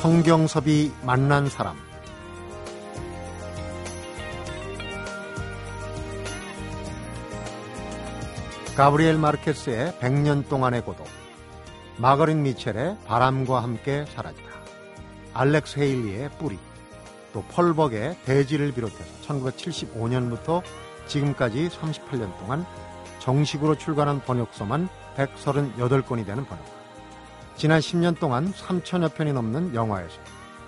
성경섭이 만난 사람 가브리엘 마르케스의 100년 동안의 고독 마거린 미첼의 바람과 함께 사라지다 알렉스 헤일리의 뿌리 또 펄벅의 대지를 비롯해서 1975년부터 지금까지 38년 동안 정식으로 출간한 번역서만 138권이 되는 번역가. 지난 10년 동안 3천여 편이 넘는 영화에서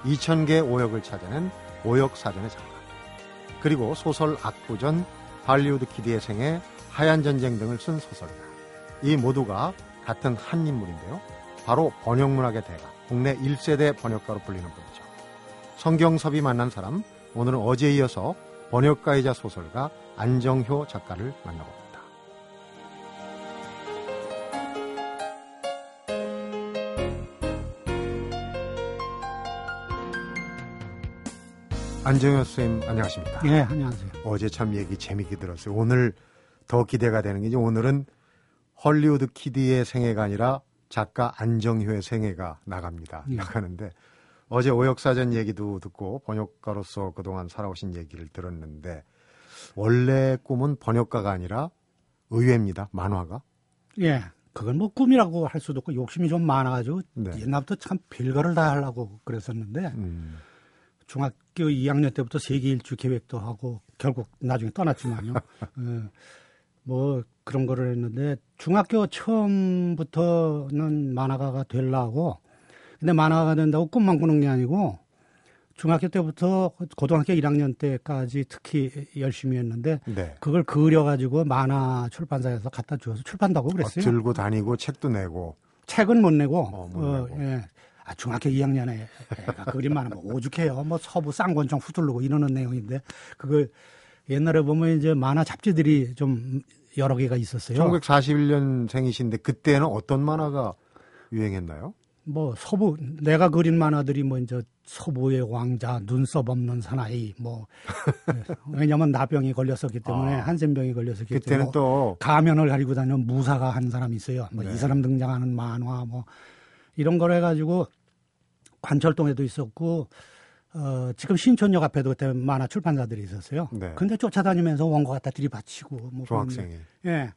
2,000개 오역을 찾아낸 오역사전의 작가. 그리고 소설 악부전, 할리우드 키드의 생애, 하얀 전쟁 등을 쓴 소설가. 이 모두가 같은 한 인물인데요. 바로 번역문학의 대가, 국내 1세대 번역가로 불리는 분이죠. 성경섭이 만난 사람, 오늘은 어제에 이어서 번역가이자 소설가 안정효 작가를 만나봅니다. 안정효 선생님 안녕하십니까? 예, 안녕하세요. 어제 참 얘기 재밌게 들었어요. 오늘 더 기대가 되는 게 이제 오늘은 헐리우드 키드의 생애가 아니라 작가 안정효의 생애가 나갑니다. 예. 나가는데 어제 오역사전 얘기도 듣고 번역가로서 그동안 살아오신 얘기를 들었는데 원래 꿈은 번역가가 아니라 의외입니다. 만화가. 예, 그건 뭐 꿈이라고 할 수도 없고 욕심이 좀 많아가지고 네. 옛날부터 참 별거를 다 하려고 그랬었는데 음, 중학교 2학년 때부터 세계 일주 계획도 하고 결국 나중에 떠났지만요. 예, 뭐 그런 거를 했는데 중학교 처음부터는 만화가가 되려고 근데 만화가가 된다고 꿈만 꾸는 게 아니고 중학교 때부터 고등학교 1학년 때까지 특히 열심히 했는데 네. 그걸 그려가지고 만화 출판사에서 갖다 주어서 출판다고 어, 그랬어요. 들고 다니고 책도 내고 책은 못 내고, 어, 못 내고. 예. 아, 중학교 2학년에 애가 그림만 하면 오죽해요. 뭐 서부 쌍권총 휘두르고 이러는 내용인데 그걸 옛날에 보면 이제 만화 잡지들이 좀 여러 개가 있었어요. 1941년생이신데 그때는 어떤 만화가 유행했나요? 뭐 서부 내가 그린 만화들이 뭐 이제 서부의 왕자, 눈썹 없는 사나이 뭐 예. 왜냐면 나병이 걸렸었기 때문에 아. 한센병이 걸렸었기 때문에 그때는 뭐또 가면을 가리고 다니는 무사가 한 사람이 있어요. 뭐이 네. 사람 등장하는 만화 뭐 이런 걸 해가지고 관철동에도 있었고 어 지금 신촌역 앞에도 그때 만화 출판사들이 있었어요. 네. 근데 쫓아다니면서 원고 갖다 들이받치고 뭐 중학생이 예.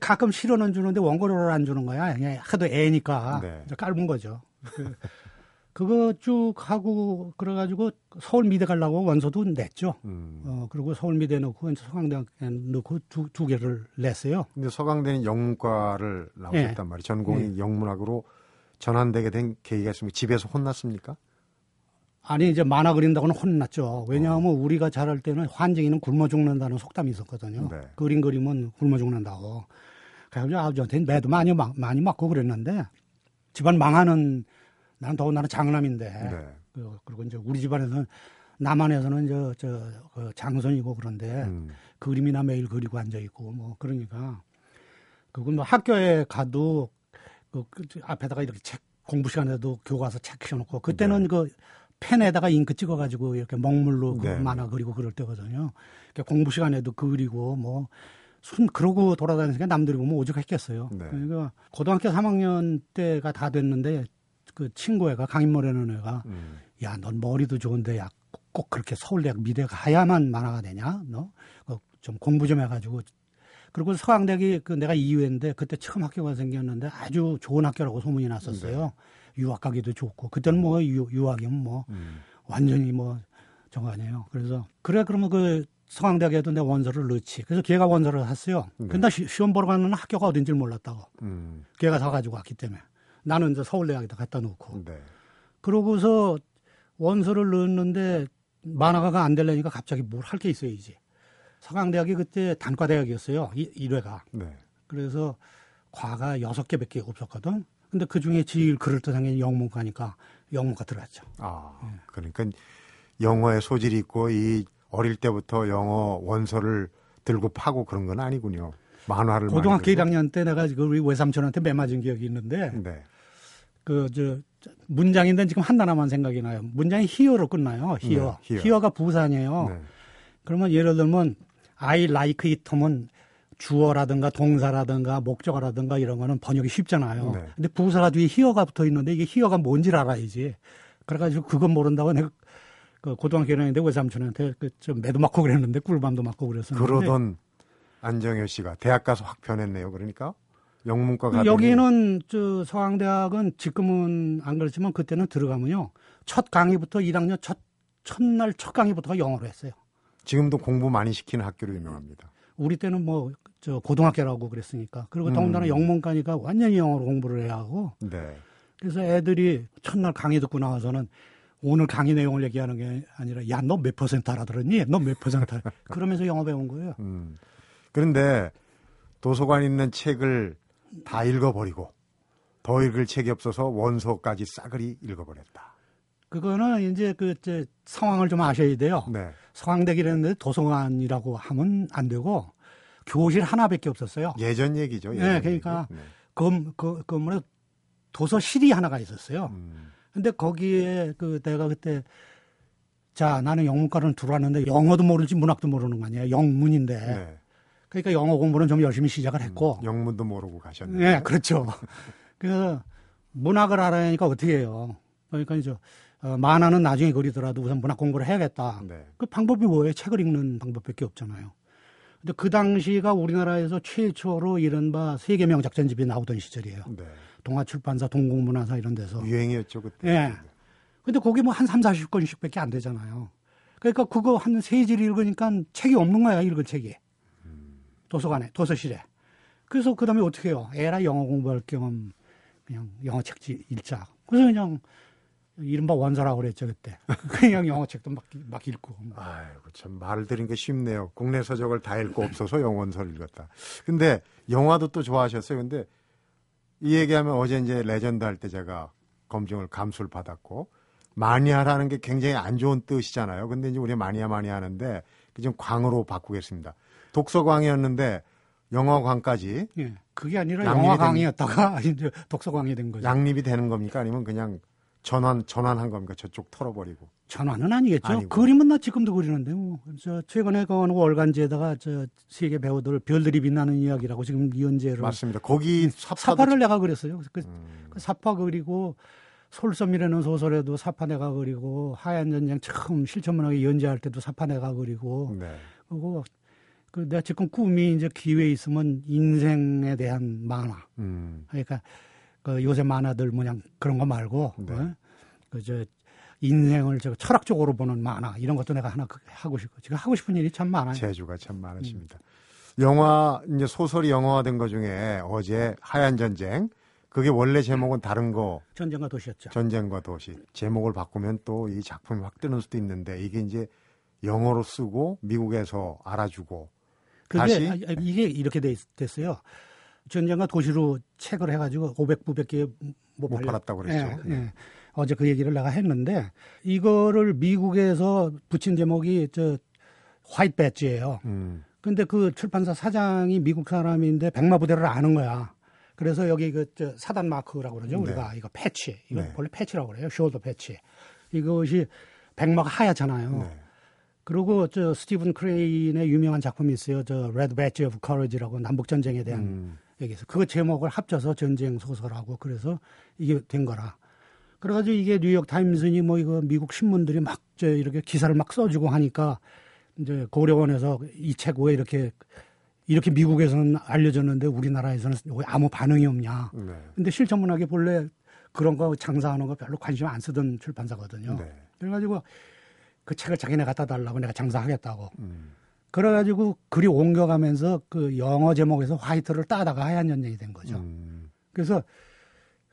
가끔 실어는 주는데 원고를 안 주는 거야. 그냥 하도 애니까 네. 깔은 거죠. 그, 그거 쭉 하고 그래가지고 서울 미대 가려고 원서도 냈죠. 음. 어 그리고 서울 미대 넣고 서강대학에 넣고 두, 두 개를 냈어요. 근데 서강대는 영문과를 나오셨단 말이에요. 전공이 영문학으로 전환되게 된 계기가 있습니까? 집에서 혼났습니까? 아니 이제 만화 그린다고는 혼났죠. 왜냐하면 우리가 자랄 때는 환쟁이는 굶어 죽는다는 속담이 있었거든요. 네. 그림 그리면 굶어 죽는다고. 그래가지고 아버지한테 매도 많이 막- 많이 맞고 그랬는데 집안 망하는 나는 더군다나 장남인데 네. 그- 그리고 이제 우리 집안에서는 남한에서는 저, 저, 그 장손이고 그런데 음. 그림이나 매일 그리고 앉아 있고 뭐 그러니까 그건 뭐 학교에 가도 그, 그 앞에다가 이렇게 책 공부 시간에도 교과서 책 펴놓고 그때는 그 펜에다가 잉크 찍어가지고 이렇게 먹물로 그 네. 만화 그리고 그럴 때거든요. 그러니까 공부 시간에도 그리고 뭐 순 그러고 돌아다니니까 남들이 보면 오죽했겠어요. 네. 그러니까 고등학교 3학년 때가 다 됐는데 그 친구 애가 강인모라는 애가 음. 야, 넌 머리도 좋은데 야, 꼭- 꼭 그렇게 서울대학 미대 가야만 만화가 되냐? 너? 어, 좀 공부 좀 해가지고. 그리고 서강대학이 그 내가 2회인데 그때 처음 학교가 생겼는데 아주 좋은 학교라고 소문이 났었어요. 유학 가기도 좋고. 그때는 뭐 유, 유학이면 뭐 음. 완전히 뭐 아니에요. 그래서 그래 그러면 그 서강대학에도 내 원서를 넣지. 그래서 걔가 원서를 샀어요. 네. 근데 시, 시험 보러 가는 학교가 어딘지 몰랐다고. 음. 걔가 사가지고 왔기 때문에. 나는 이제 서울대학에다 갖다 놓고. 네. 그러고서 원서를 넣었는데 만화가가 안 되려니까 갑자기 뭘 할 게 있어야지. 서강대학이 그때 단과대학이었어요. 이, 1회가. 네. 그래서 과가 여섯 개밖에 없었거든. 근데 그 중에 제일 그럴듯한 게 영문과니까 영문과 들어갔죠. 아, 예. 그러니까 영어에 소질이 있고 이 어릴 때부터 영어 원서를 들고 파고 그런 건 아니군요. 만화를 고등학교 많이 1학년 때 내가 그 우리 외삼촌한테 매 맞은 기억이 있는데. 네. 그저 문장인데 지금 하나만 생각이 나요. 문장이 히어로 끝나요. 히어. 네, 히어. 가 부사니에요. 네. 그러면 예를 들면 I like it 하면 주어라든가 동사라든가 목적어라든가 이런 거는 번역이 쉽잖아요. 네. 근데 부사가 뒤에 히어가 붙어 있는데 이게 히어가 뭔지를 알아야지. 그래가지고 그건 모른다고 내가 그 고등학교 다니는데 외삼촌한테 그좀 매도 맞고 그랬는데 꿀밤도 맞고 그랬었는데 그러던 안정효 씨가 대학 가서 확 변했네요. 그러니까 영문과 그 가더니 여기는 저 서강대학은 지금은 안 그렇지만 그때는 들어가면요 첫 강의부터 1학년 첫 첫날 첫 강의부터가 영어로 했어요. 지금도 공부 많이 시키는 학교로 유명합니다. 우리 때는 뭐 저 고등학교라고 그랬으니까 그리고 음. 더군다나 영문과니까 완전히 영어로 공부를 해야 하고 네. 그래서 애들이 첫날 강의 듣고 나와서는 오늘 강의 내용을 얘기하는 게 아니라 야 너 몇 퍼센트 알아들었니? 너 몇 퍼센트 알아? 그러면서 영어 배운 거예요. 음. 그런데 도서관에 있는 책을 다 읽어버리고 더 읽을 책이 없어서 원서까지 싸그리 읽어버렸다. 그거는 이제 그 상황을 좀 아셔야 돼요. 네. 서강대기라는데 도서관이라고 하면 안 되고 교실 하나밖에 없었어요. 예전 얘기죠. 예전 네, 그러니까 얘기. 네. 그, 그, 건물에 도서실이 하나가 있었어요. 음. 근데 거기에 그 내가 그때 자 나는 영문과를 들어왔는데 영어도 모르지 문학도 모르는 거 아니에요. 영문인데. 네. 그러니까 영어 공부는 좀 열심히 시작을 했고. 영문도 모르고 가셨네요. 네, 그렇죠. 그래서 문학을 알아야 하니까 어떻게 해요. 그러니까 이제 어, 만화는 나중에 그리더라도 우선 문학 공부를 해야겠다. 네. 그 방법이 뭐예요? 책을 읽는 방법밖에 없잖아요. 근데 그 당시가 우리나라에서 최초로 이른바 세계 명 작전집이 나오던 시절이에요. 네. 동아출판사, 동국문화사 이런 데서. 유행이었죠 그때. 예. 근데 거기 뭐 한 3, 40권씩 밖에 안 되잖아요. 그러니까 그거 한 세 질 읽으니까 책이 없는 거야, 읽을 책이. 도서관에, 도서실에. 그래서 그 다음에 어떻게 해요? 에라 영어 공부할 겸 그냥 영어 책지 읽자. 그래서 그냥 이른바 원서라고 그랬죠, 그때. 그냥 영어 책도 막, 막 읽고. 아이고 참 말을 들은 게 쉽네요. 국내 서적을 다 읽고 없어서 영원서를 읽었다. 근데 영화도 또 좋아하셨어요. 근데 이 얘기하면 어제 이제 레전드 할 때 제가 검증을 감수를 받았고 마니아라는 게 굉장히 안 좋은 뜻이잖아요. 근데 이제 우리 마니아 많이 하는데 그 좀 광으로 바꾸겠습니다. 독서광이었는데 영어광까지 예. 그게 아니라 강의였다가 이제 독서광이 된 거죠. 양립이 되는 겁니까? 아니면 그냥 전환 전환한 겁니까? 저쪽 털어버리고. 전화는 아니겠죠. 아니고. 그림은 나 지금도 그리는데 뭐. 저 최근에 그 어느 월간지에다가 저 세계 배우들 별들이 빛나는 이야기라고 지금 이현재를 맞습니다. 거기 사파도 사파 를 내가 그렸어요. 그, 음, 그 사파 그리고 솔섬이라는 소설에도 사파 내가 그리고 하얀 전쟁 처음 실천문학에 연재할 때도 사파 내가 그리고 네. 그리고 그 내가 지금 꿈이 이제 기회 있으면 인생에 대한 만화 음. 그러니까 그 요새 만화들 뭐냐 그런 거 말고 네. 어? 그저 인생을 저 철학적으로 보는 만화 이런 것도 내가 하나 그- 하고 싶고 지금 하고 싶은 일이 참 많아요. 재주가 참 많으십니다. 영화 이제 소설이 영화화된 것 중에 어제 하얀 전쟁 그게 원래 제목은 다른 거 전쟁과 도시였죠. 전쟁과 도시 제목을 바꾸면 또 이 작품이 확 뜨는 수도 있는데 이게 이제 영어로 쓰고 미국에서 알아주고 그게 다시? 아, 아, 이게 이렇게 됐어요. 전쟁과 도시로 책을 해가지고 500부밖에 못, 못 팔렸- 팔았다고 그랬죠. 예, 네. 예. 어제 그 얘기를 내가 했는데 이거를 미국에서 붙인 제목이 저 화이트 배지예요. 음, 근데 그 출판사 사장이 미국 사람인데 백마 부대를 아는 거야. 그래서 여기 그 저 사단 마크라고 그러죠. 네. 우리가 이거 patch. 이거 네. 원래 patch라고 그래요. shoulder patch. 이것이 백마가 하얗잖아요. 네. 그리고 저 스티븐 크레인의 유명한 작품이 있어요. 저 Red Badge of Courage라고 남북 전쟁에 대한 음, 얘기해서 그 제목을 합쳐서 전쟁 소설하고 그래서 이게 된 거라. 그래가지고 이게 뉴욕 타임스니 뭐 이거 미국 신문들이 막 저 이렇게 기사를 막 써주고 하니까 이제 고려원에서 이 책 왜 이렇게 이렇게 미국에서는 알려졌는데 우리나라에서는 왜 아무 반응이 없냐. 네. 근데 실천문학이 본래 그런 거 장사하는 거 별로 관심 안 쓰던 출판사거든요. 네. 그래가지고 그 책을 자기네 갖다 달라고 내가 장사하겠다고. 음, 그래가지고 글이 옮겨가면서 그 영어 제목에서 화이트를 따다가 하얀 전쟁이 된 거죠. 음, 그래서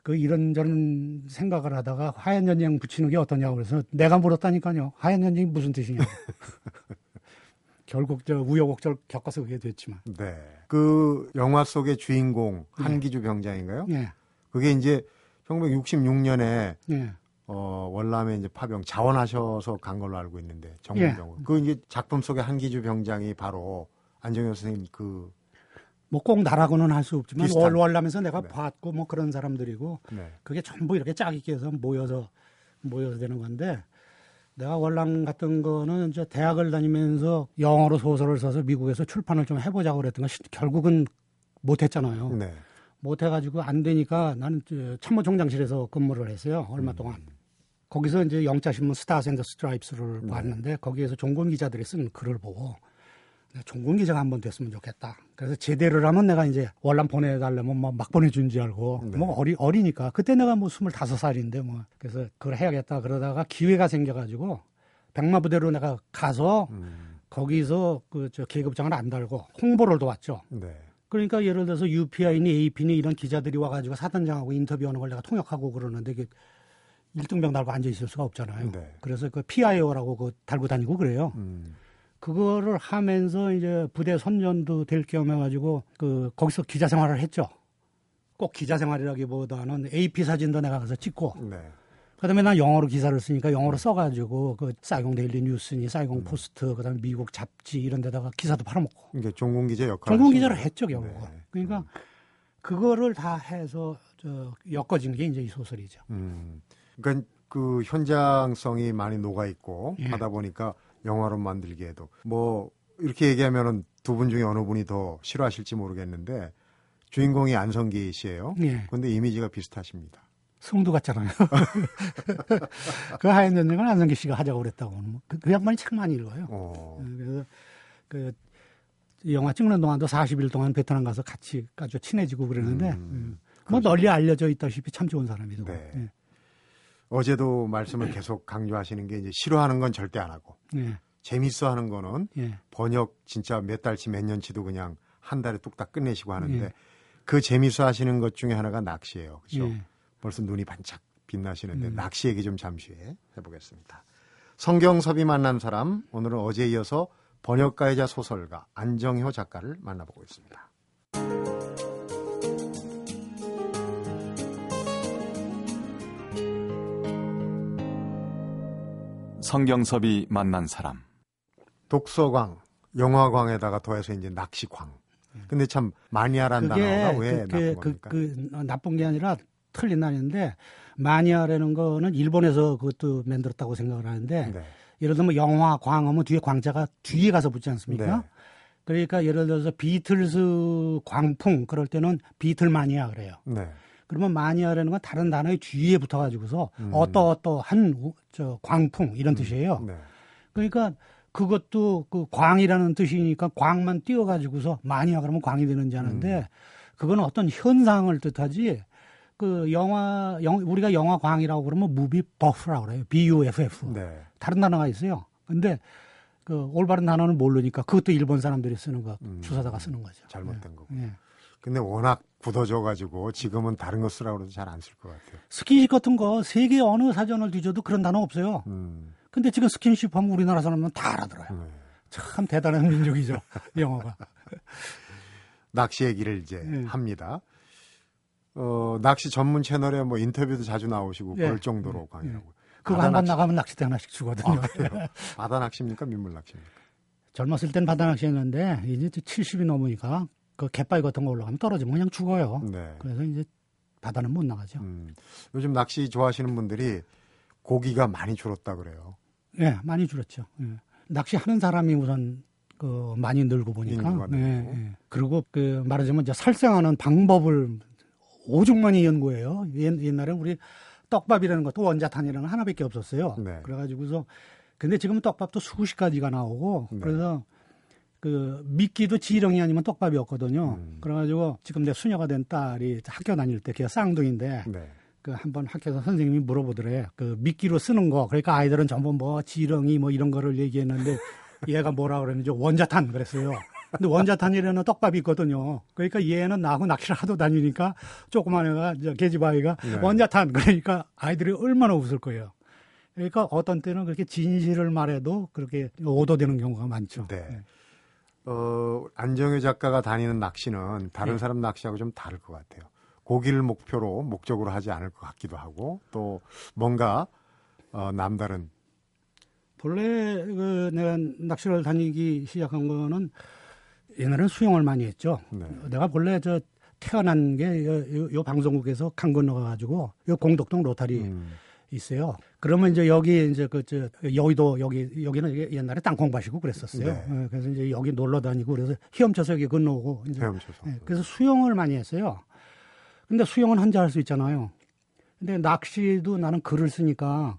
그 이런저런 생각을 하다가 하얀 전쟁 붙이는 게 어떠냐고 그래서 내가 물었다니까요. 하얀 전쟁이 무슨 뜻이냐고. 결국 저 우여곡절 겪어서 그게 됐지만. 네. 그 영화 속의 주인공 네. 한기주 병장인가요? 예, 그게 이제 1966년에 예. 어, 월남에 이제 파병 자원하셔서 간 걸로 알고 있는데 정문병으로. 예. 그 이제 작품 속의 한기주 병장이 바로 안정현 선생님 그 뭐 꼭 나라고는 할 수 없지만 비슷한. 월월하면서 내가 네. 봤고 뭐 그런 사람들이고 네. 그게 전부 이렇게 짝있게 해서 모여서 모여서 되는 건데 내가 월남 같은 거는 저 대학을 다니면서 영어로 소설을 써서 미국에서 출판을 좀 해보자고 그랬던 거 시- 결국은 못했잖아요. 네. 못해가지고 안 되니까 나는 저 참모총장실에서 근무를 했어요. 얼마 동안. 거기서 이제 영자 신문 Stars and Stripes를 네. 봤는데 거기에서 종군 기자들이 쓴 글을 보고 내가 종군 기자가 한 번 됐으면 좋겠다. 그래서 제대를 하면 내가 이제 월남 보내달라면 뭐 막 보내준 줄 알고 네. 뭐 어리 어리니까 그때 내가 뭐 스물다섯 살인데 뭐 그래서 그걸 해야겠다 그러다가 기회가 생겨가지고 백마 부대로 내가 가서 음, 거기서 그 저 계급장을 안 달고 홍보를 도왔죠. 네. 그러니까 예를 들어서 UPI니 AP니 이런 기자들이 와가지고 사단장하고 인터뷰하는 걸 내가 통역하고 그러는데 그 일등병 달고 앉아 있을 수가 없잖아요. 네. 그래서 그 PIO라고 그 달고 다니고 그래요. 음, 그거를 하면서 이제 부대 선전도 될 겸 해가지고 그 거기서 기자 생활을 했죠. 꼭 기자 생활이라기보다는 AP 사진도 내가 가서 찍고 네. 그다음에 난 영어로 기사를 쓰니까 영어로 써가지고 그 Saigon Daily News니 Saigon Post 그다음에 미국 잡지 이런 데다가 기사도 팔아먹고 이게 종군 기자 역할. 전공 기자를 했죠 결국은. 네. 그러니까 그거를 다 해서 저 엮어진 게 이제 이 소설이죠. 음, 그러니까 그 현장성이 많이 녹아 있고 예. 하다 보니까 영화로 만들기에도 뭐 이렇게 얘기하면은 두 분 중에 어느 분이 더 싫어하실지 모르겠는데 주인공이 안성기 씨예요. 예. 근데 이미지가 비슷하십니다. 승도 같잖아요. 그 하얀 전쟁을 안성기 씨가 하자고 그랬다고. 뭐 그, 그 양반이 책 많이 읽어요. 어, 그래서 그 영화 찍는 동안도 40일 동안 베트남 가서 같이 아주 친해지고 그러는데 음, 음, 뭐 널리 알려져 있다시피 참 좋은 사람이죠. 네. 예. 어제도 말씀을 계속 강조하시는 게 이제 싫어하는 건 절대 안 하고 예. 재밌어 하는 거는 예. 번역 진짜 몇 달치 몇 년치도 그냥 한 달에 뚝딱 끝내시고 하는데 예. 그 재밌어 하시는 것 중에 하나가 낚시예요. 예. 벌써 눈이 반짝 빛나시는데 음. 낚시 얘기 좀 잠시 후에 해보겠습니다. 성경섭이 만난 사람 오늘은 어제 이어서 번역가이자 소설가 안정효 작가를 만나보고 있습니다. 성경섭이 만난 사람. 독서광, 영화광에다가 더해서 이제 낚시광. 근데 참 마니아란 단어가 왜 그, 나쁜 그, 겁니까? 그, 그 나쁜 게 아니라 틀린 단어인데 마니아라는 거는 일본에서 그것도 만들었다고 생각을 하는데 네. 예를 들면 영화 광 하면 뒤에 광자가 뒤에 가서 붙지 않습니까? 네. 그러니까 예를 들어서 비틀스 광풍 그럴 때는 Beatlemania 그래요. 네. 그러면 마니아라는 건 다른 단어의 뒤에 붙어가지고서 음. 어떠어떠한 우- 저 광풍 이런 뜻이에요. 네. 그러니까 그것도 그 광이라는 뜻이니까 광만 띄워가지고서 마니아 그러면 광이 되는지 아는데 음. 그건 어떤 현상을 뜻하지. 그 영화 영, 우리가 영화 광이라고 그러면 movie buff라고 그래요. B-U-F-F. 네. 다른 단어가 있어요. 근데 그 올바른 단어는 모르니까 그것도 일본 사람들이 쓰는 거 음. 주워다가 쓰는 거죠. 잘못된 거고. 예. 근데 워낙 굳어져 가지고 지금은 다른 거 쓰라고 해도 잘 안 쓸 것 같아요. 스킨십 같은 거 세계 어느 사전을 뒤져도 그런 단어 없어요. 음. 근데 지금 스킨십 하면 우리나라 사람은 다 알아들어요. 네. 참 대단한 민족이죠. 영어가. 낚시 얘기를 이제 예. 합니다. 어, 낚시 전문 채널에 뭐 인터뷰도 자주 나오시고 예. 그럴 정도로 광이라고. 그거 바다 한번 낚시- 나가면 낚싯대 하나씩 주거든요. 아? 바다 낚시입니까? 민물 낚시입니까? 젊었을 땐 바다 낚시했는데 이제 70이 넘으니까 그 갯바위 같은 거 올라가면 떨어지면 그냥 죽어요. 네. 그래서 이제 바다는 못 나가죠. 음, 요즘 낚시 좋아하시는 분들이 고기가 많이 줄었다 그래요. 예, 많이 줄었죠. 예. 낚시하는 사람이 우선 그 많이 늘고 보니까. 예, 예. 그리고 그 말하자면 이제 살생하는 방법을 오죽 많이 연구해요. 옛, 옛날에 우리 떡밥이라는 것도 원자탄이라는 거 하나밖에 없었어요. 네. 그래가지고서 근데 지금 은 떡밥도 수십 가지가 나오고 네. 그래서 그 미끼도 지렁이 아니면 떡밥이 없거든요. 음. 그래가지고 지금 내 수녀가 된 딸이 학교 다닐 때 걔가 쌍둥이인데 네. 그 한번 학교에서 선생님이 물어보더래. 그 미끼로 쓰는 거. 그러니까 아이들은 전부 뭐 지렁이 뭐 이런 거를 얘기했는데 얘가 뭐라 그랬는지 원자탄 그랬어요. 근데 원자탄이라는 떡밥이 있거든요. 그러니까 얘는 나하고 낚시를 하도 다니니까 조그만 애가 저 계집아이가 네. 원자탄 그러니까 아이들이 얼마나 웃을 거예요. 그러니까 어떤 때는 그렇게 진실을 말해도 그렇게 오도되는 경우가 많죠. 네. 어, 안정효 작가가 다니는 낚시는 다른 네. 사람 낚시하고 좀 다를 것 같아요. 고기를 목표로 목적으로 하지 않을 것 같기도 하고 또 뭔가 어, 남다른 본래 그 내가 낚시를 다니기 시작한 거는 옛날에는 수영을 많이 했죠. 네. 내가 본래 저 태어난 게 요, 요 방송국에서 강 건너가 가지고 요 공덕동 로타리 음, 있어요. 그러면 이제 여기 이제 그 저 여의도 여기 여기는 옛날에 땅콩밭이고 그랬었어요. 네. 예, 그래서 이제 여기 놀러 다니고 그래서 헤엄쳐서 여기 건너오고 이제 헤엄쳐서. 예, 그래서 수영을 많이 했어요. 근데 수영은 혼자 할 수 있잖아요. 근데 낚시도 나는 글을 쓰니까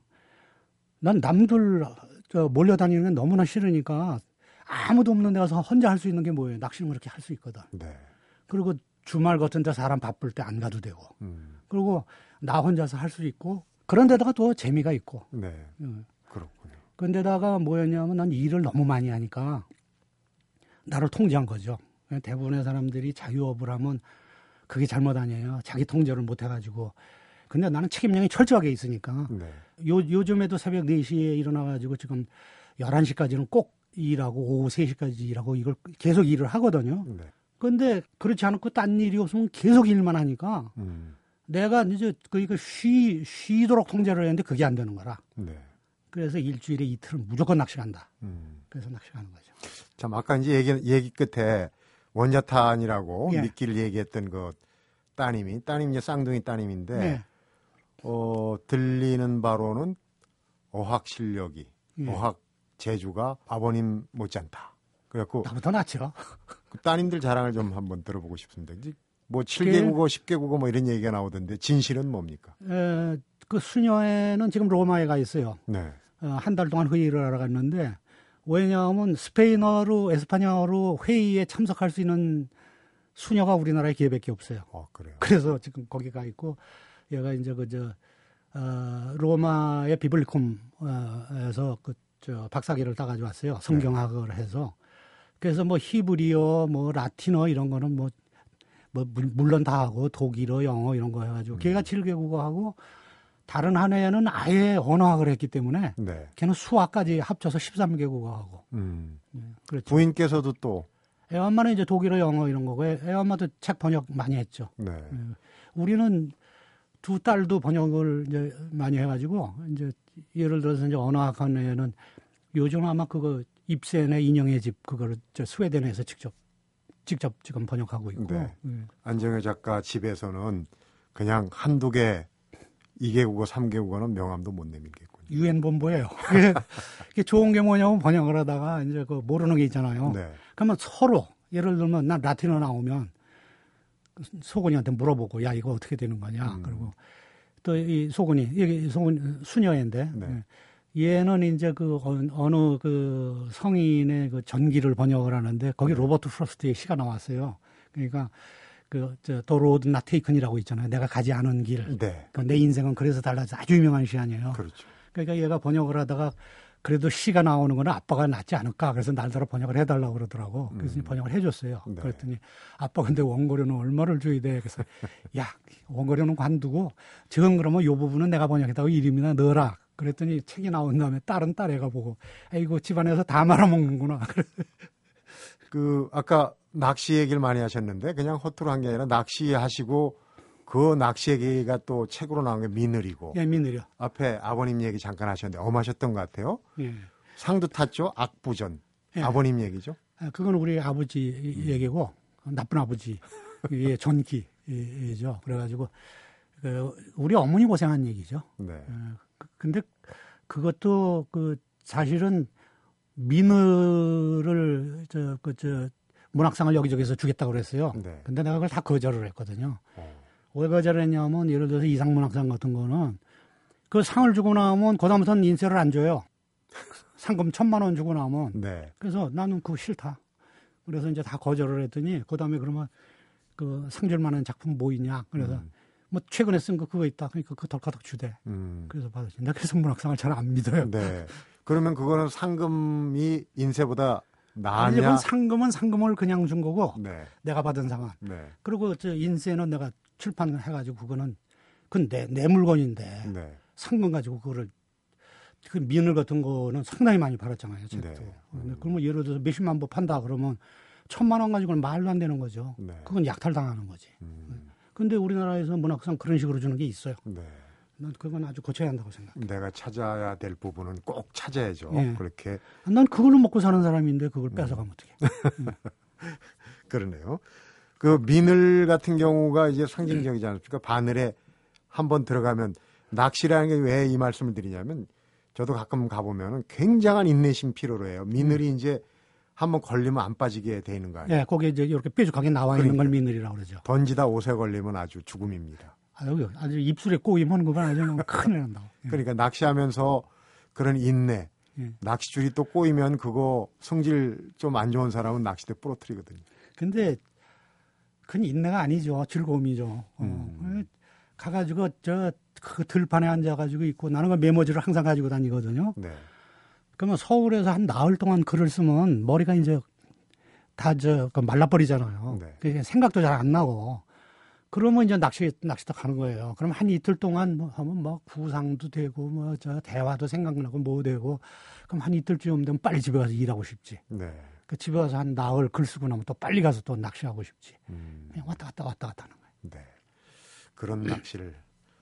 난 남들 저 몰려다니는 게 너무나 싫으니까 아무도 없는 데 가서 혼자 할 수 있는 게 뭐예요? 낚시는 그렇게 할 수 있거든. 네. 그리고 주말 같은 데 사람 바쁠 때 안 가도 되고. 음. 그리고 나 혼자서 할 수 있고 그런 데다가 또 재미가 있고. 네. 응. 그렇군요. 그런데다가 뭐였냐면 난 일을 너무 많이 하니까 나를 통제한 거죠. 대부분의 사람들이 자유업을 하면 그게 잘못 아니에요. 자기 통제를 못 해가지고. 근데 나는 책임량이 철저하게 있으니까. 네. 요, 요즘에도 새벽 4시에 일어나가지고 지금 11시까지는 꼭 일하고 오후 3시까지 일하고 이걸 계속 일을 하거든요. 네. 근데 그렇지 않고 딴 일이 없으면 계속 일만 하니까 음. 내가 이제 그 이거 쉬 쉬도록 통제를 했는데 그게 안 되는 거라. 네. 그래서 일주일에 이틀은 무조건 낚시 간다. 음. 그래서 낚시 가는 거죠. 참 아까 이제 얘기 얘기 끝에 원자탄이라고 예. 미끼를 얘기했던 그 따님이 따님 이제 쌍둥이 따님인데 네. 어 들리는 바로는 어학 실력이 예. 어학 재주가 아버님 못지않다. 그래갖고 나보다 낫죠. 그 따님들 자랑을 좀 한번 들어보고 싶습니다. 뭐 7개 국어, 10개 국어 뭐 이런 얘기가 나오던데 진실은 뭡니까? 에, 그 수녀에는 지금 로마에 가 있어요. 네. 어, 한달 동안 회의를 하러 갔는데 왜냐하면 스페인어로 에스파냐어로 회의에 참석할 수 있는 수녀가 우리나라에 기회밖에 없어요. 어 그래요. 그래서 지금 거기 가 있고 얘가 이제 그저 어, 로마의 비블리콤에서 그 저 박사기를 따가지고 왔어요. 성경학을 해서 그래서 뭐 히브리어, 뭐 라틴어 이런 거는 뭐, 뭐 물- 물론 다 하고 독일어, 영어 이런 거 해가지고 걔가 7개 국어하고 다른 한 해에는 아예 언어학을 했기 때문에 네. 걔는 수학까지 합쳐서 13개 국어하고 음. 그렇죠. 부인께서도 또 애 엄마는 이제 독일어, 영어 이런 거고 애, 애 엄마도 책 번역 많이 했죠. 네. 우리는 두 딸도 번역을 이제 많이 해가지고 이제 예를 들어서 이제 언어학원 에는 요즘 아마 그거 입센의 인형의 집 그거를 저 스웨덴에서 직접 직접 지금 번역하고 있고 네. 예. 안정혜 작가 집에서는 그냥 한두 개 2개 국어, 3개 국어는 명함도 못 내밀겠군요. 유엔 본부예요. 이게, 좋은 게 뭐냐면 번역을 하다가 이제 그 모르는 게 있잖아요. 네. 그러면 서로 예를 들면 난 라틴어 나오면 소곤이한테 물어보고 야 이거 어떻게 되는 거냐. 음. 그리고 또 이 소곤이 이게 소곤 수녀인데 네. 예. 얘는 이제 그 어느- 어느 그 성인의 그 전기를 번역을 하는데 거기 로버트 프로스트의 시가 나왔어요. 그러니까 그 저 The Road Not Taken이라고 있잖아요. 내가 가지 않은 길. 네. 그 내 인생은 그래서 달라져 아주 유명한 시 아니에요. 그렇죠. 그러니까 얘가 번역을 하다가 그래도 시가 나오는 거는 아빠가 낫지 않을까. 그래서 날더러 번역을 해달라고 그러더라고. 그래서 음. 번역을 해줬어요. 네. 그랬더니 아빠 근데 원고료는 얼마를 줘야 돼? 그래서 야 원고료는 관두고 지금 그러면 요 부분은 내가 번역했다고 이름이나 넣어라. 그랬더니 책이 나온 다음에 딸은 딸 애가 보고 아이고 집안에서 다 말아먹는구나. 그 아까 낚시 얘기를 많이 하셨는데 그냥 허투루 한 게 아니라 낚시하시고 그 낚시 얘기가 또 책으로 나온 게 미늘이고 예, 미느려. 앞에 아버님 얘기 잠깐 하셨는데 엄하셨던 것 같아요. 예. 상도 탔죠. 악부전. 예. 아버님 얘기죠. 아, 그건 우리 아버지 얘기고 나쁜 아버지 예, 전기죠. 그래가지고 그 우리 어머니 고생한 얘기죠. 네. 어, 그- 근데 그것도 그 사실은 민으를 저그 저 문학상을 여기저기서 주겠다고 그랬어요. 네. 근데 내가 그걸 다 거절을 했거든요. 어. 왜 거절했냐면 예를 들어서 이상문학상 같은 거는 그 상을 주고 나면 그다음부터는 인쇄를 안 줘요. 상금 천만 원 주고 나면 네. 그래서 나는 그거 싫다. 그래서 이제 다 거절을 했더니 그다음에 그러면 그 상줄 만한 작품 뭐 있냐. 그래서 음. 뭐 최근에 쓴 거 그거 있다. 그러니까 그거 덜커덕 주대. 음. 그래서. 내가 그래서 문학상을 잘 안 믿어요. 네. 그러면 그거는 상금이 인쇄보다 아니, 나냐? 이건 상금은 상금을 그냥 준 거고 네. 내가 받은 상은. 네. 그리고 저 인쇄는 내가 출판을 해가지고 그거는 그건 내, 내 물건인데 네. 상금 가지고 그거를 그 민을 같은 거는 상당히 많이 팔았잖아요. 책도. 네. 근데 그러면 예를 들어서 몇십만 부 판다 그러면 천만 원 가지고는 말도 안 되는 거죠. 네. 그건 약탈 당하는 거지. 음. 근데 우리나라에서 문학상 그런 식으로 주는 게 있어요. 네. 난 그건 아주 고쳐야 한다고 생각해. 내가 찾아야 될 부분은 꼭 찾아야죠. 예. 그렇게 난 그걸로 먹고 사는 사람인데 그걸 뺏어가면 어떡해. 그러네요. 그 미늘 같은 경우가 이제 상징적이지 않습니까? 바늘에 한번 들어가면 낚시라는 게 왜 이 말씀을 드리냐면 저도 가끔 가보면은 굉장한 인내심 필요로 해요. 미늘이 음. 이제 한번 걸리면 안 빠지게 돼 있는 거 아니에요? 예, 거기에 이제 이렇게 뾰족하게 나와 있는 그러니까. 걸 미늘이라고 그러죠. 던지다 옷에 걸리면 아주 죽음입니다. 아유, 아주 입술에 꼬이면 그건 아주 큰일 난다고. 예. 그러니까 낚시하면서 그런 인내. 예. 낚시줄이 또 꼬이면 그거 성질 좀 안 좋은 사람은 낚싯대 부러뜨리거든요. 근데 그건 인내가 아니죠. 즐거움이죠. 어. 음. 가가지고 저 그 들판에 앉아가지고 있고 나는 그 메모지를 항상 가지고 다니거든요. 네. 그러면 서울에서 한 나흘 동안 글을 쓰면 머리가 이제 다저 말라버리잖아요. 네. 생각도 잘 안 나고. 그러면 이제 낚시 낚시터 가는 거예요. 그럼 한 이틀 동안 뭐 하면 뭐 구상도 되고 뭐 저 대화도 생각나고 뭐 되고 그럼 한 이틀쯤 되면 빨리 집에 가서 일하고 싶지. 네. 그 집에 가서 한 나흘 글 쓰고 나면 또 빨리 가서 또 낚시하고 싶지. 음, 그냥 왔다 갔다 왔다 갔다 하는 거예요. 네. 그런 낚시를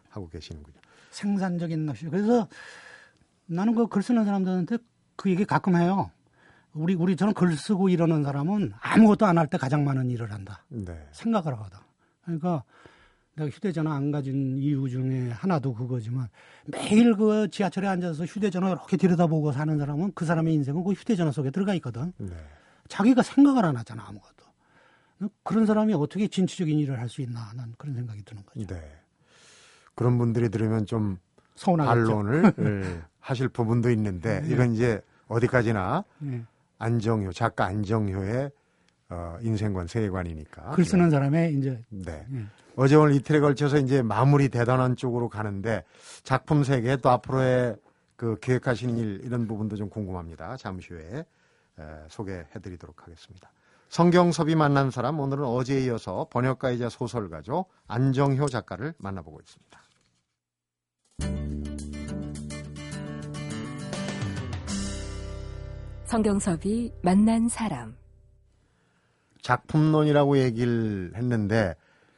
하고 계시는군요. 생산적인 낚시. 그래서 나는 그 글 쓰는 사람들한테 그 얘기 가끔 해요. 우리 우리 저는 글 쓰고 이러는 사람은 아무것도 안 할 때 가장 많은 일을 한다. 네. 생각을 하거든. 그러니까 내가 휴대전화 안 가진 이유 중에 하나도 그거지만 매일 그 지하철에 앉아서 휴대전화 이렇게 들여다보고 사는 사람은 그 사람의 인생은 그 휴대전화 속에 들어가 있거든. 네. 자기가 생각을 안 하잖아 아무것도. 그런 사람이 어떻게 진취적인 일을 할 수 있나 난 그런 생각이 드는 거죠. 네. 그런 분들이 들으면 좀 서운하겠죠. 반론을 예, 하실 부분도 있는데 네. 이건 이제 어디까지나 네. 안정효 작가 안정효의 어, 인생관 세계관이니까. 글 쓰는 사람의 이제 네. 예. 어제 오늘 이틀에 걸쳐서 이제 마무리 대단한 쪽으로 가는데 작품 세계 또 앞으로의 그 계획하시는 일 이런 부분도 좀 궁금합니다. 잠시 후에 에, 소개해드리도록 하겠습니다. 성경섭이 만난 사람 오늘은 어제에 이어서 번역가이자 소설가죠 안정효 작가를 만나보고 있습니다. 성경섭이 만난 사람. 작품론이라고 얘기를 했는데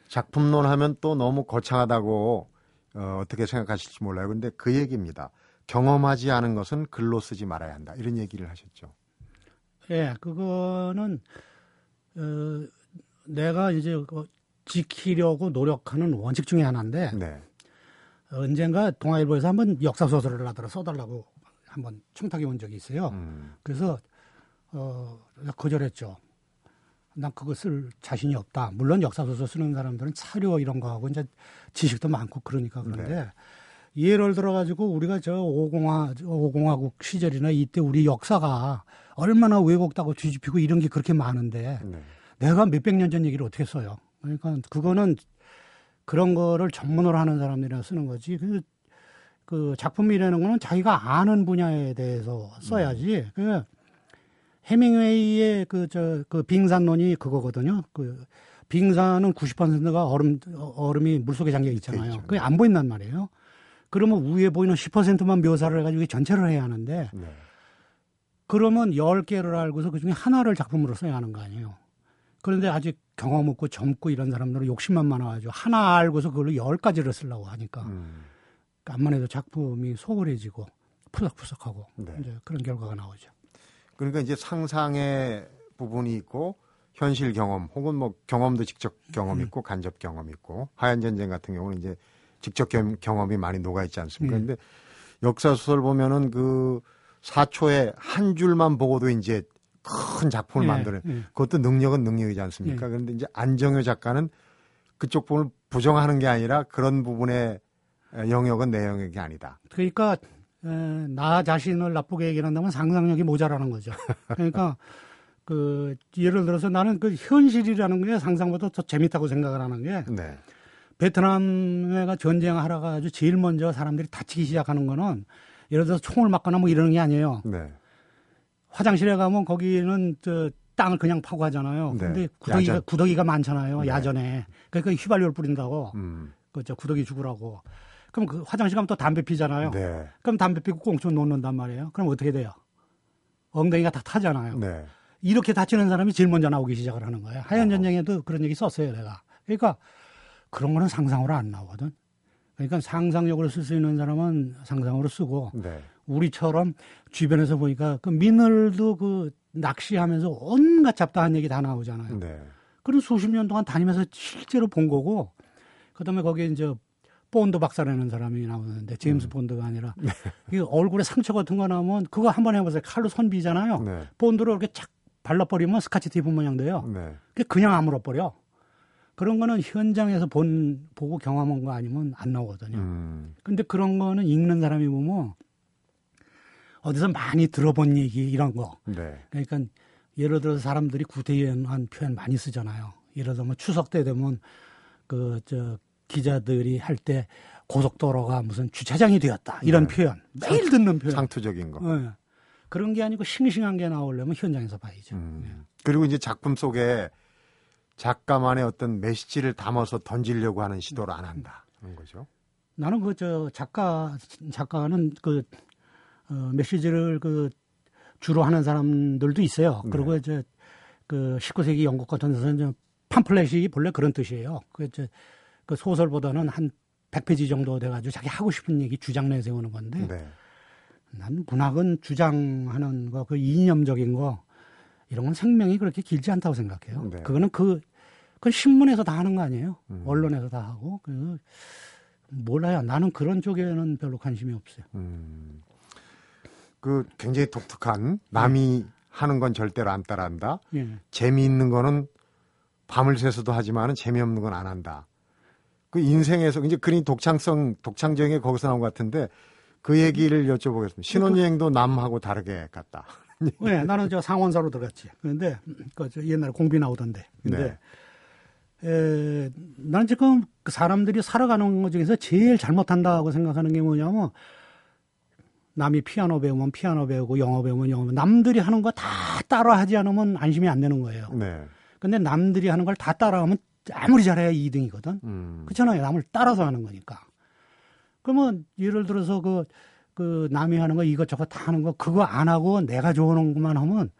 작품론 하면 또 너무 거창하다고 어, 어떻게 생각하실지 몰라요. 근데 그 얘기입니다. 경험하지 않은 것은 글로 쓰지 말아야 한다. 이런 얘기를 하셨죠. 예, 그거는 어, 내가 이제 그 지키려고 노력하는 원칙 중에 하나인데 네. 언젠가 동아일보에서 한번 역사 소설을 하더라 써달라고 한번 청탁이 온 적이 있어요. 음, 그래서 어 거절했죠. 난 그거 쓸 자신이 없다. 물론 역사 소설 쓰는 사람들은 사료 이런 거 하고 이제 지식도 많고 그러니까 그런데 예를 들어 가지고 우리가 저 오공화 오공화국 시절이나 이때 우리 역사가 얼마나 왜곡되고 뒤집히고 이런 게 그렇게 많은데 네. 내가 몇백 년 전 얘기를 어떻게 써요? 그러니까 그거는 그런 거를 전문으로 하는 사람들이나 쓰는 거지. 그, 그 작품이라는 거는 자기가 아는 분야에 대해서 써야지. 그 해밍웨이의 그, 저, 그 빙산론이 그거거든요. 그 빙산은 90%가 얼음, 얼음이 물속에 잠겨 있잖아요. 있죠. 그게 안 보인단 말이에요. 그러면 위에 보이는 10%만 묘사를 해가지고 전체를 해야 하는데 네. 그러면 10개를 알고서 그 중에 하나를 작품으로 써야 하는 거 아니에요. 그런데 아직 경험 없고 젊고 이런 사람들은 욕심만 많아가지고 하나 알고서 그걸로 10가지를 쓰려고 하니까 음, 암만 해도 작품이 소홀해지고 푸석푸석하고 네. 이제 그런 결과가 나오죠. 그러니까 이제 상상의 부분이 있고 현실 경험 혹은 뭐 경험도 직접 경험 음. 있고 간접 경험 있고 하얀 전쟁 같은 경우는 이제 직접 겸- 경험이 많이 녹아 있지 않습니까? 음. 근데 역사 소설 보면은 그 사초에 한 줄만 보고도 이제 큰 작품을 예, 만드는 예. 그것도 능력은 능력이지 않습니까? 그런데 이제 안정효 작가는 그쪽 부분을 부정하는 게 아니라 그런 부분의 영역은 내 영역이 아니다. 그러니까 에, 나 자신을 나쁘게 얘기한다면 상상력이 모자라는 거죠. 그러니까 그 예를 들어서 나는 그 현실이라는 게 상상보다 더 재밌다고 생각을 하는 게 네. 베트남에가 전쟁하러 가지고 제일 먼저 사람들이 다치기 시작하는 거는 예를 들어서 총을 맞거나 뭐 이러는 게 아니에요. 네. 화장실에 가면 거기는 저 땅을 그냥 파고 하잖아요. 네. 근데 구더기가 야전. 구더기가 많잖아요. 네. 야전에. 그러니까 휘발유를 뿌린다고. 음. 그저 구더기 죽으라고. 그럼 그 화장실 가면 또 담배 피잖아요. 네. 그럼 담배 피고 꽁초 놓는단 말이에요. 그럼 어떻게 돼요? 엉덩이가 다 타잖아요. 네. 이렇게 다치는 사람이 제일 먼저 나오기 시작을 하는 거예요. 하얀 전쟁에도 그런 얘기 썼어요, 내가. 그러니까 그런 거는 상상으로 안 나오거든. 그러니까 상상력으로 쓸 수 있는 사람은 상상으로 쓰고 네. 우리처럼 주변에서 보니까 그 미늘도 그 낚시하면서 온갖 잡다한 얘기 다 나오잖아요. 네. 그런 수십 년 동안 다니면서 실제로 본 거고, 그 다음에 거기에 이제 본드 박사라는 사람이 나오는데, 제임스 본드가 아니라, 이 얼굴에 상처 같은 거 나오면 그거 한번 해보세요. 칼로 손 비잖아요. 네. 본드를 이렇게 착 발라버리면 스카치 테이프 모양 돼요. 네. 그냥 아물어버려. 그런 거는 현장에서 본, 보고 경험한 거 아니면 안 나오거든요. 음. 근데 그런 거는 읽는 사람이 보면 어디서 많이 들어본 얘기 이런 거. 네. 그러니까 예를 들어서 사람들이 구태의한 표현 많이 쓰잖아요. 예를 들면 추석 때 되면 그 저 기자들이 할 때 고속도로가 무슨 주차장이 되었다 이런 네. 표현 매일 듣는 표현. 상투적인 거. 예. 그런 게 아니고 싱싱한 게 나오려면 현장에서 봐야죠. 음. 그리고 이제 작품 속에 작가만의 어떤 메시지를 담아서 던지려고 하는 시도를 안 한다. 그런 거죠. 나는 그 저 작가 작가는 그 어, 메시지를 그 주로 하는 사람들도 있어요. 네. 그리고 이제 그 19세기 영국 같은 데서는 팜플렛이 본래 그런 뜻이에요. 그 이제 그 소설보다는 한 100페이지 정도 돼가지고 자기 하고 싶은 얘기 주장 내세우는 건데 네. 난 문학은 주장하는 거, 그 이념적인 거 이런 건 생명이 그렇게 길지 않다고 생각해요. 네. 그거는 그, 그 신문에서 다 하는 거 아니에요. 음. 언론에서 다 하고 그 몰라요. 나는 그런 쪽에는 별로 관심이 없어요. 음. 그 굉장히 독특한 남이 하는 건 절대로 안 따라한다. 예. 재미있는 거는 밤을 새서도 하지만은 재미없는 건 안 한다. 그 인생에서 이제 그린 독창성 독창적인 게 거기서 나온 것 같은데 그 얘기를 여쭤보겠습니다. 신혼여행도 남하고 다르게 갔다. 네, 나는 저 상원사로 들어갔지. 그런데 그저 옛날에 공비 나오던데. 근데 에, 나는 지금 그 사람들이 살아가는 것 중에서 제일 잘못한다고 생각하는 게 뭐냐면 남이 피아노 배우면 피아노 배우고 영어 배우면 영어 배우고 남들이 하는 거 다 따라 하지 않으면 안심이 안 되는 거예요. 네. 근데 남들이 하는 걸 다 따라하면 아무리 잘해야 2등이거든. 음. 그렇잖아요. 남을 따라서 하는 거니까. 그러면 예를 들어서 그, 그 남이 하는 거 이것저것 다 하는 거 그거 안 하고 내가 좋아하는 것만 하면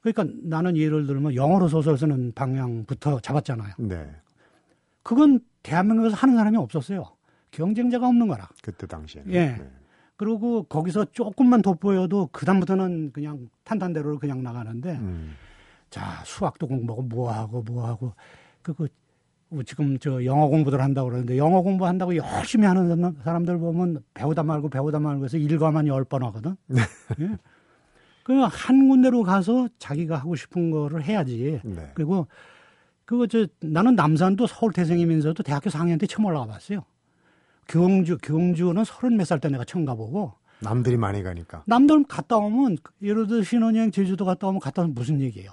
그러니까 나는 예를 들면 영어로 소설 쓰는 방향부터 잡았잖아요. 네. 그건 대한민국에서 하는 사람이 없었어요. 경쟁자가 없는 거라. 그때 당시에는. 예. 네. 그리고 거기서 조금만 돋보여도 그다음부터는 그냥 탄탄대로 그냥 나가는데 음. 자, 수학도 공부하고 뭐하고 뭐하고 그거 지금 저 영어 공부들 한다고 그러는데 영어 공부한다고 열심히 하는 사람들 보면 배우다 말고 배우다 말고 해서 일과만 열 번 하거든. 예? 그한 군데로 가서 자기가 하고 싶은 거를 해야지. 네. 그리고 그거 저 나는 남산도 서울 태생이면서도 대학교 4학년 때 처음 올라가 봤어요. 경주 경주는 서른 몇 살 때 내가 처음 가보고 남들이 많이 가니까. 남들 갔다 오면 예를 들어 신혼여행 제주도 갔다 오면 갔다 오면 무슨 얘기예요?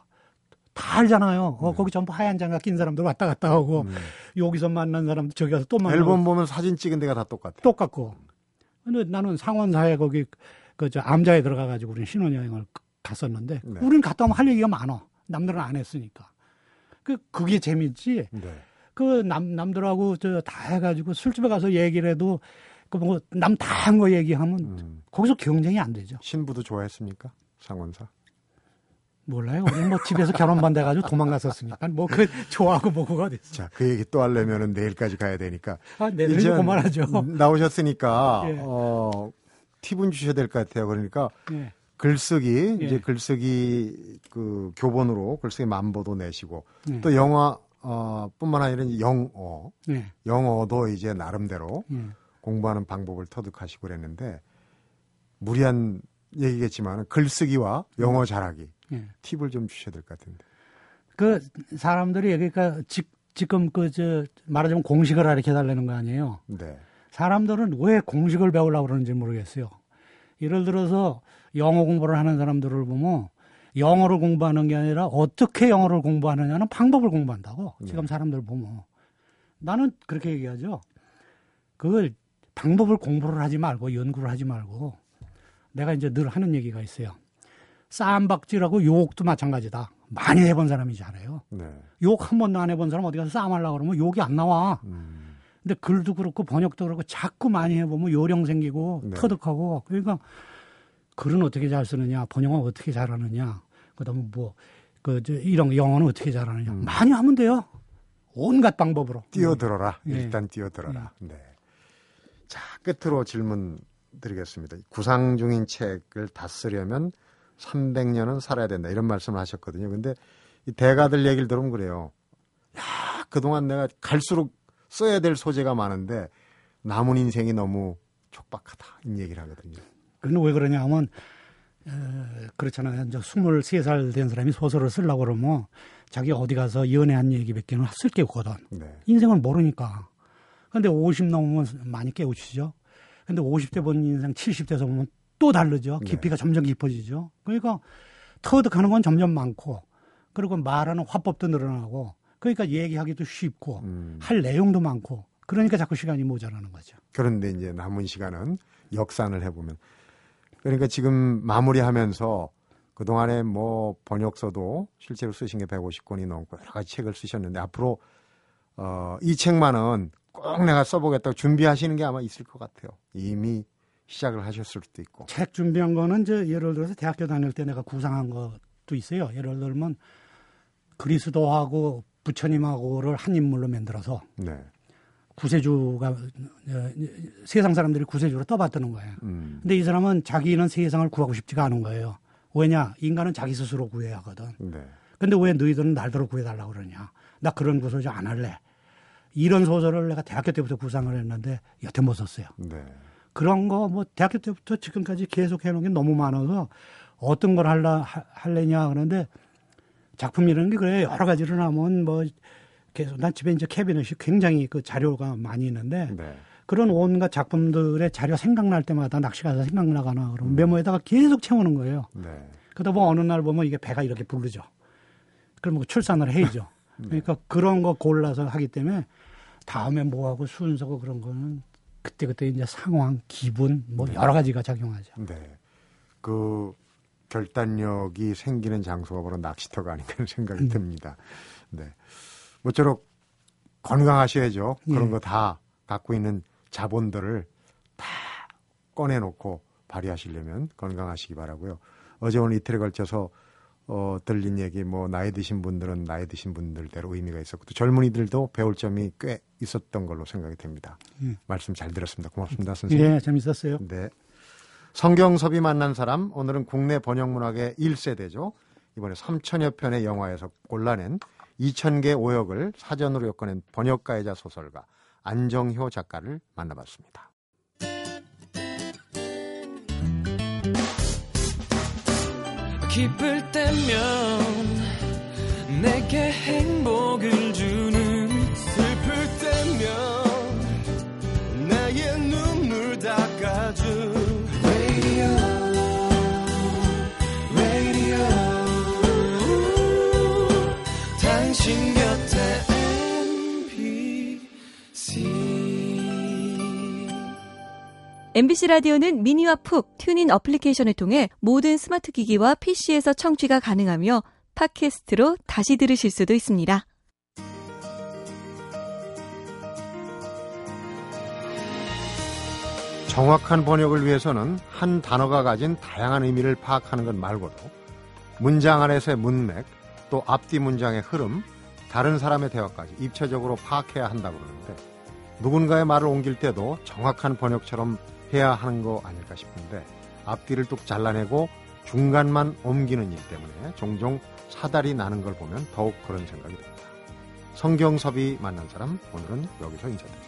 다 알잖아요. 어, 거기 전부 하얀 장갑 낀 사람들 왔다 갔다 하고 음. 여기서 만난 사람들 저기 가서 또 만나고 앨범 보면 사진 찍은 데가 다 똑같아. 똑같고. 근데 나는 상원사에 거기 그 저 암자에 들어가 가지고 우리는 신혼여행을 갔었는데 네. 우리는 갔다 오면 할 얘기가 많아. 남들은 안 했으니까. 그 그게 재밌지. 네. 그남 남들하고 저 다 해가지고 술집에 가서 얘기를 해도 그 뭐 남 다 한 거 얘기하면 음. 거기서 경쟁이 안 되죠. 신부도 좋아했습니까? 상원사. 몰라요. 우리 뭐 집에서 결혼 반대가지고 도망갔었으니까 뭐 그 좋아하고 뭐고가 됐어. 자, 그 얘기 또 하려면은 내일까지 가야 되니까. 아, 내일 이제 그만하죠. 나오셨으니까 예. 어, 팁은 주셔야 될 것 같아요. 그러니까 예. 글쓰기 예. 이제 글쓰기 그 교본으로 글쓰기 만보도 내시고 예. 또 영화 어, 뿐만 아니라 영어 예. 영어도 이제 나름대로 예. 공부하는 방법을 터득하시고 그랬는데 무리한 얘기겠지만 글쓰기와 영어 잘하기 예. 팁을 좀 주셔야 될 것 같은데. 그 사람들이 그러니까 지, 지금 그 저 말하자면 공식을 가르쳐 달라는 거 아니에요. 네. 사람들은 왜 공식을 배우려고 그러는지 모르겠어요. 예를 들어서 영어 공부를 하는 사람들을 보면 영어를 공부하는 게 아니라 어떻게 영어를 공부하느냐는 방법을 공부한다고. 지금 네. 사람들 보면. 나는 그렇게 얘기하죠. 그걸 방법을 공부를 하지 말고 연구를 하지 말고 내가 이제 늘 하는 얘기가 있어요. 쌈박질하고 욕도 마찬가지다. 많이 해본 사람이 잘해요. 네. 욕한 번도 안 해본 사람 어디 가서 쌈하려고 그러면 욕이 안 나와. 음. 근데 글도 그렇고 번역도 그렇고 자꾸 많이 해보면 요령 생기고 네. 터득하고 그러니까 글은 어떻게 잘 쓰느냐 번역은 어떻게 잘하느냐 그다음에 뭐 그 이런 영어는 어떻게 잘하느냐 음. 많이 하면 돼요 온갖 방법으로 뛰어들어라. 예. 일단 뛰어들어라. 네. 자, 끝으로 질문 드리겠습니다. 구상 중인 책을 다 쓰려면 300년은 살아야 된다. 이런 말씀을 하셨거든요. 근데 이 대가들 얘기를 들으면 그래요. 야, 그동안 내가 갈수록 써야 될 소재가 많은데 남은 인생이 너무 촉박하다. 이 얘기를 하거든요. 그는 왜 그러냐 하면 에, 그렇잖아요 이제 23살 된 사람이 소설을 쓰려고 그러면 자기 어디 가서 연애한 얘기밖에 쓸 게 없거든 네. 인생을 모르니까. 근데 50 넘으면 많이 깨우치죠. 근데 50대 본 인생 70대에서 보면 또 다르죠. 네. 깊이가 점점 깊어지죠. 그러니까 터득하는 건 점점 많고 그리고 말하는 화법도 늘어나고 그러니까 얘기하기도 쉽고 음. 할 내용도 많고 그러니까 자꾸 시간이 모자라는 거죠. 그런데 이제 남은 시간은 역산을 해보면 그러니까 지금 마무리하면서 그동안에 뭐 번역서도 실제로 쓰신 게 150권이 넘고 여러 가지 책을 쓰셨는데 앞으로 어, 이 책만은 꼭 내가 써보겠다고 준비하시는 게 아마 있을 것 같아요. 이미 시작을 하셨을 수도 있고. 책 준비한 거는 이제 예를 들어서 대학교 다닐 때 내가 구상한 것도 있어요. 예를 들면 그리스도하고 부처님하고를 한 인물로 만들어서 네. 구세주가 어, 세상 사람들이 구세주로 떠받드는 거예요. 음. 근데 이 사람은 자기는 세상을 구하고 싶지가 않은 거예요. 왜냐? 인간은 자기 스스로 구해야 하거든. 네. 근데 왜 너희들은 날더러 구해달라고 그러냐? 나 그런 구소주 안 할래. 이런 소설을 내가 대학교 때부터 구상을 했는데 여태 못 썼어요. 네. 그런 거 뭐 대학교 때부터 지금까지 계속 해놓은 게 너무 많아서 어떤 걸 할라, 하- 할래냐 그러는데 작품이라는 게 그래 여러 가지로 나면 뭐 계속 난 집에 이제 캐비넷이 굉장히 그 자료가 많이 있는데 네. 그런 온갖 작품들의 자료 생각날 때마다 낚시 가서 생각나거나 그러면 메모에다가 계속 채우는 거예요. 네. 그러다 보면 어느 날 보면 이게 배가 이렇게 부르죠. 그러면 출산을 해야죠. 그러니까 그런 거 골라서 하기 때문에 다음에 뭐 하고 순서고 그런 거는 그때 그때 이제 상황, 기분 뭐 여러 가지가 작용하죠. 네. 그 결단력이 생기는 장소가 바로 낚시터가 아닌가 하는 생각이 음. 듭니다. 네. 모쪼록 건강하셔야죠. 그런 예. 거다 갖고 있는 자본들을 다 꺼내놓고 발휘하시려면 건강하시기 바라고요. 어제 오늘 이틀에 걸쳐서 어, 들린 얘기 뭐 나이 드신 분들은 나이 드신 분들대로 의미가 있었고 또 젊은이들도 배울 점이 꽤 있었던 걸로 생각이 됩니다. 예. 말씀 잘 들었습니다. 고맙습니다, 선생님. 예, 재밌었어요. 네. 성경섭이 만난 사람 오늘은 국내 번역 문학의 1세대죠. 이번에 3천여 편의 영화에서 골라낸 2,000개 오역을 사전으로 엮어낸 번역가이자 소설가 안정효 작가를 만나봤습니다. 기쁠 때면 내게 행복을 MBC 라디오는 미니와 푹 튜닝 어플리케이션을 통해 모든 스마트 기기와 PC에서 청취가 가능하며 팟캐스트로 다시 들으실 수도 있습니다. 정확한 번역을 위해서는 한 단어가 가진 다양한 의미를 파악하는 것 말고도 문장 안에서의 문맥, 또 앞뒤 문장의 흐름, 다른 사람의 대화까지 입체적으로 파악해야 한다고 그러는데 누군가의 말을 옮길 때도 정확한 번역처럼 해야 하는 거 아닐까 싶은데 앞뒤를 뚝 잘라내고 중간만 옮기는 일 때문에 종종 사달이 나는 걸 보면 더욱 그런 생각이 듭니다. 성경섭이 만난 사람 오늘은 여기서 인사드립니다.